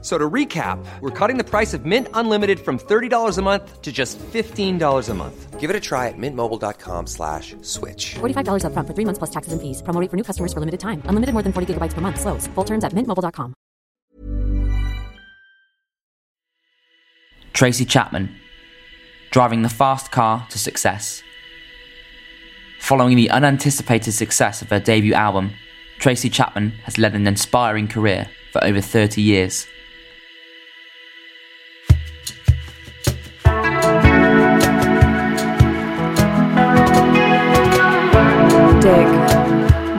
So to recap, we're cutting the price of Mint Unlimited from $30 a month to just $15 a month. Give it a try at mintmobile.com slash switch. $45 upfront for three months plus taxes and fees. Promo rate for new customers for limited time. Unlimited more than 40 gigabytes per month. Slows. Full terms at mintmobile.com. Tracy Chapman, driving the fast car to success. Following the unanticipated success of her debut album, Tracy Chapman has led an inspiring career for over 30 years.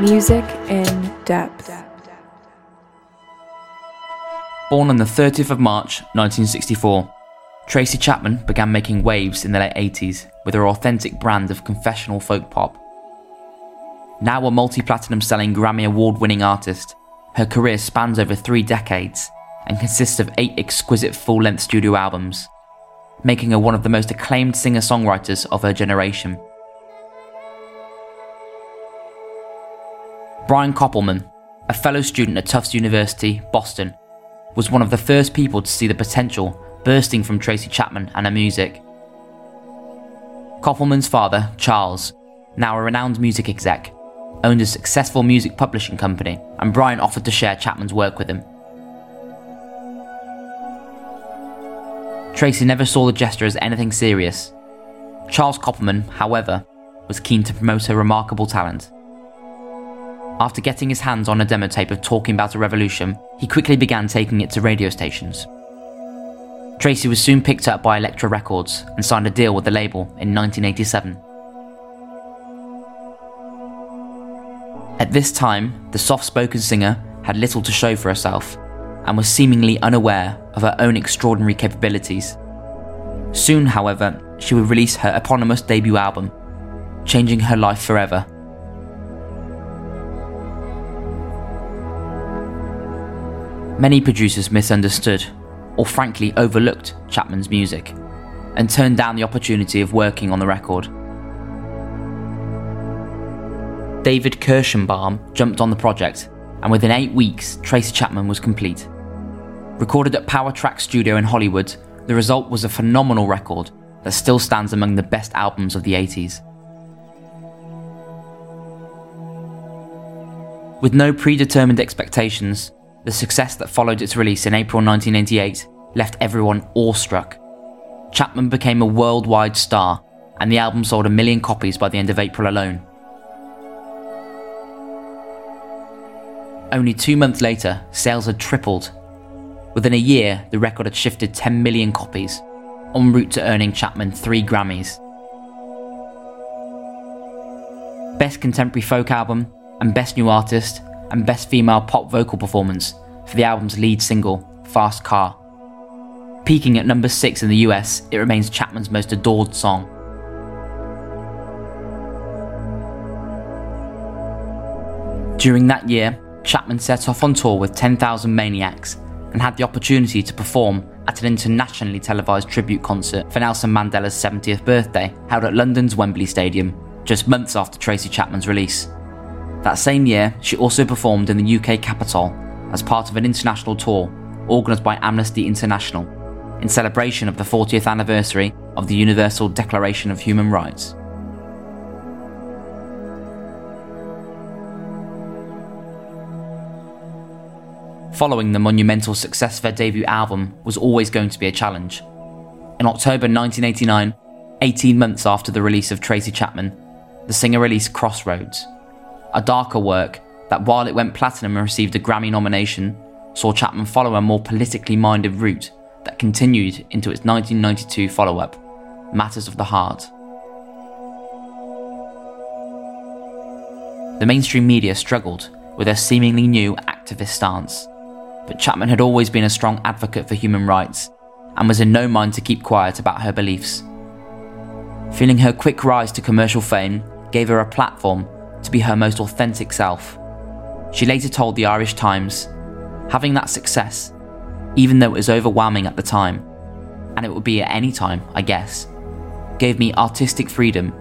Music in depth. Born on the 30th of March 1964, Tracy Chapman began making waves in the late 80s with her authentic brand of confessional folk pop. Now a multi platinum selling Grammy Award winning artist, her career spans over three decades and consists of eight exquisite full length studio albums, making her one of the most acclaimed singer songwriters of her generation. Brian Koppelman, a fellow student at Tufts University, Boston, was one of the first people to see the potential bursting from Tracy Chapman and her music. Koppelman's father, Charles, now a renowned music exec, owned a successful music publishing company, and Brian offered to share Chapman's work with him. Tracy never saw the gesture as anything serious. Charles Koppelman, however, was keen to promote her remarkable talent. After getting his hands on a demo tape of Talking About a Revolution, he quickly began taking it to radio stations. Tracy was soon picked up by Elektra Records and signed a deal with the label in 1987. At this time, the soft spoken singer had little to show for herself and was seemingly unaware of her own extraordinary capabilities. Soon, however, she would release her eponymous debut album, changing her life forever. Many producers misunderstood, or frankly overlooked, Chapman's music, and turned down the opportunity of working on the record. David Kershenbaum jumped on the project, and within eight weeks, Tracy Chapman was complete. Recorded at Power Track Studio in Hollywood, the result was a phenomenal record that still stands among the best albums of the 80s. With no predetermined expectations, the success that followed its release in April 1988 left everyone awestruck. Chapman became a worldwide star, and the album sold a million copies by the end of April alone. Only two months later, sales had tripled. Within a year, the record had shifted 10 million copies, en route to earning Chapman three Grammys. Best Contemporary Folk Album, and Best New Artist, and Best Female Pop Vocal Performance for the album's lead single, Fast Car. Peaking at number 6 in the US, it remains Chapman's most adored song. During that year, Chapman set off on tour with 10,000 Maniacs and had the opportunity to perform at an internationally televised tribute concert for Nelson Mandela's 70th birthday, held at London's Wembley Stadium, just months after Tracy Chapman's release. That same year, she also performed in the UK capital as part of an international tour organised by Amnesty International in celebration of the 40th anniversary of the Universal Declaration of Human Rights. Following the monumental success of her debut album was always going to be a challenge. In October 1989, 18 months after the release of Tracy Chapman, the singer released Crossroads, a darker work that, while it went platinum and received a Grammy nomination, saw Chapman follow a more politically minded route that continued into its 1992 follow up, Matters of the Heart. The mainstream media struggled with her seemingly new activist stance, but Chapman had always been a strong advocate for human rights and was in no mind to keep quiet about her beliefs. Feeling her quick rise to commercial fame gave her a platform to be her most authentic self. She later told the Irish Times, Having that success, even though it was overwhelming at the time, and it would be at any time, I guess, gave me artistic freedom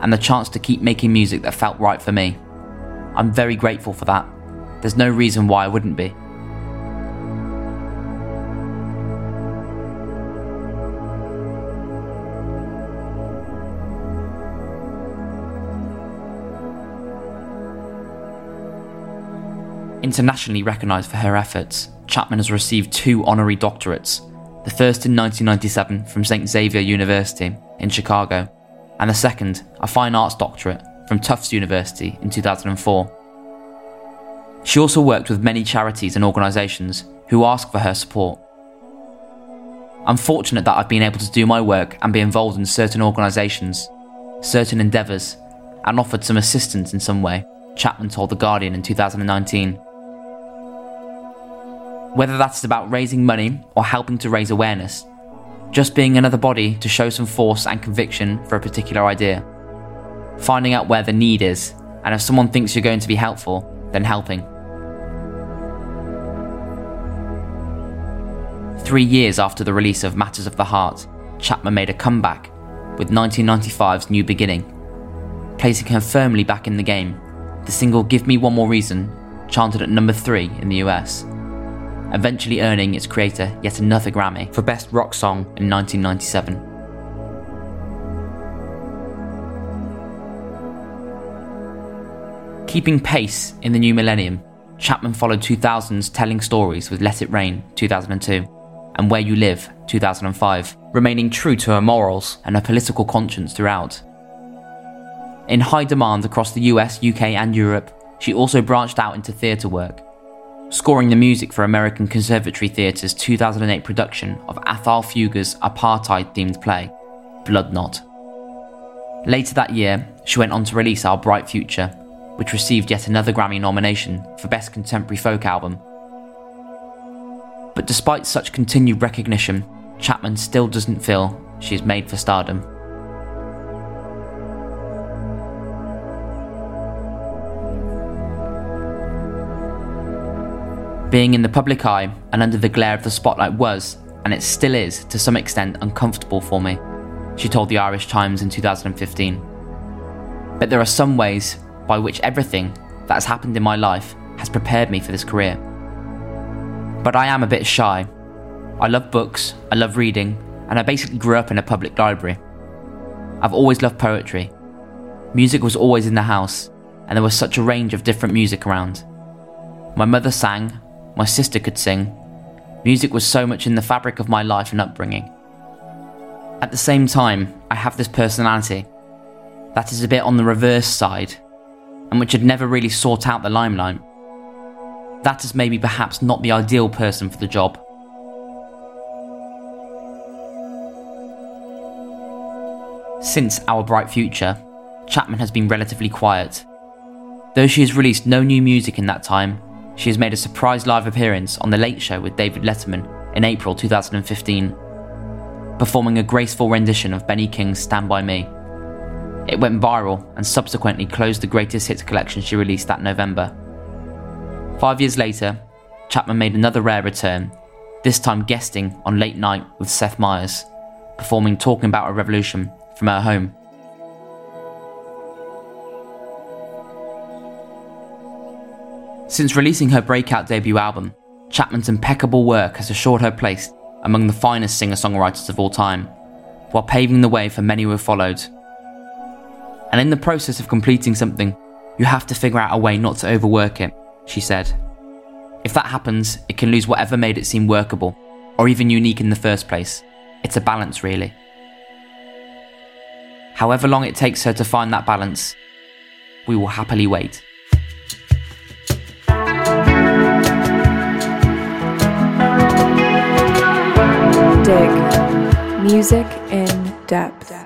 and the chance to keep making music that felt right for me. I'm very grateful for that. There's no reason why I wouldn't be. Internationally recognised for her efforts, Chapman has received two honorary doctorates, the first in 1997 from St. Xavier University in Chicago, and the second, a fine arts doctorate from Tufts University in 2004. She also worked with many charities and organisations who ask for her support. I'm fortunate that I've been able to do my work and be involved in certain organisations, certain endeavours, and offered some assistance in some way, Chapman told The Guardian in 2019. Whether that's about raising money or helping to raise awareness, just being another body to show some force and conviction for a particular idea. Finding out where the need is, and if someone thinks you're going to be helpful, then helping. Three years after the release of Matters of the Heart, Chapman made a comeback with 1995's New Beginning, placing her firmly back in the game. The single Give Me One More Reason chanted at number three in the US eventually earning its creator yet another Grammy for Best Rock Song in 1997. Keeping pace in the new millennium, Chapman followed 2000's Telling Stories with Let It Rain 2002 and Where You Live 2005, remaining true to her morals and her political conscience throughout. In high demand across the US, UK, and Europe, she also branched out into theatre work, scoring the music for American Conservatory Theatre's 2008 production of Athol Fugard's apartheid themed play, Blood Knot. Later that year, she went on to release Our Bright Future, which received yet another Grammy nomination for Best Contemporary Folk Album. But despite such continued recognition, Chapman still doesn't feel she is made for stardom. Being in the public eye and under the glare of the spotlight was, and it still is, to some extent uncomfortable for me, she told the Irish Times in 2015. But there are some ways by which everything that has happened in my life has prepared me for this career. But I am a bit shy. I love books, I love reading, and I basically grew up in a public library. I've always loved poetry. Music was always in the house, and there was such a range of different music around. My mother sang, my sister could sing. Music was so much in the fabric of my life and upbringing. At the same time, I have this personality that is a bit on the reverse side, and which had never really sought out the limelight. That is maybe perhaps not the ideal person for the job. Since Our Bright Future, Chapman has been relatively quiet. Though she has released no new music in that time, she has made a surprise live appearance on The Late Show with David Letterman in April 2015, performing a graceful rendition of Benny King's Stand By Me. It went viral and subsequently closed the greatest hits collection she released that November. Five years later, Chapman made another rare return, this time guesting on Late Night with Seth Meyers, performing Talking About a Revolution from her home. Since releasing her breakout debut album, Chapman's impeccable work has assured her place among the finest singer songwriters of all time, while paving the way for many who have followed. And in the process of completing something, you have to figure out a way not to overwork it, she said. If that happens, it can lose whatever made it seem workable, or even unique in the first place. It's a balance, really. However long it takes her to find that balance, we will happily wait. Dig. Music in depth.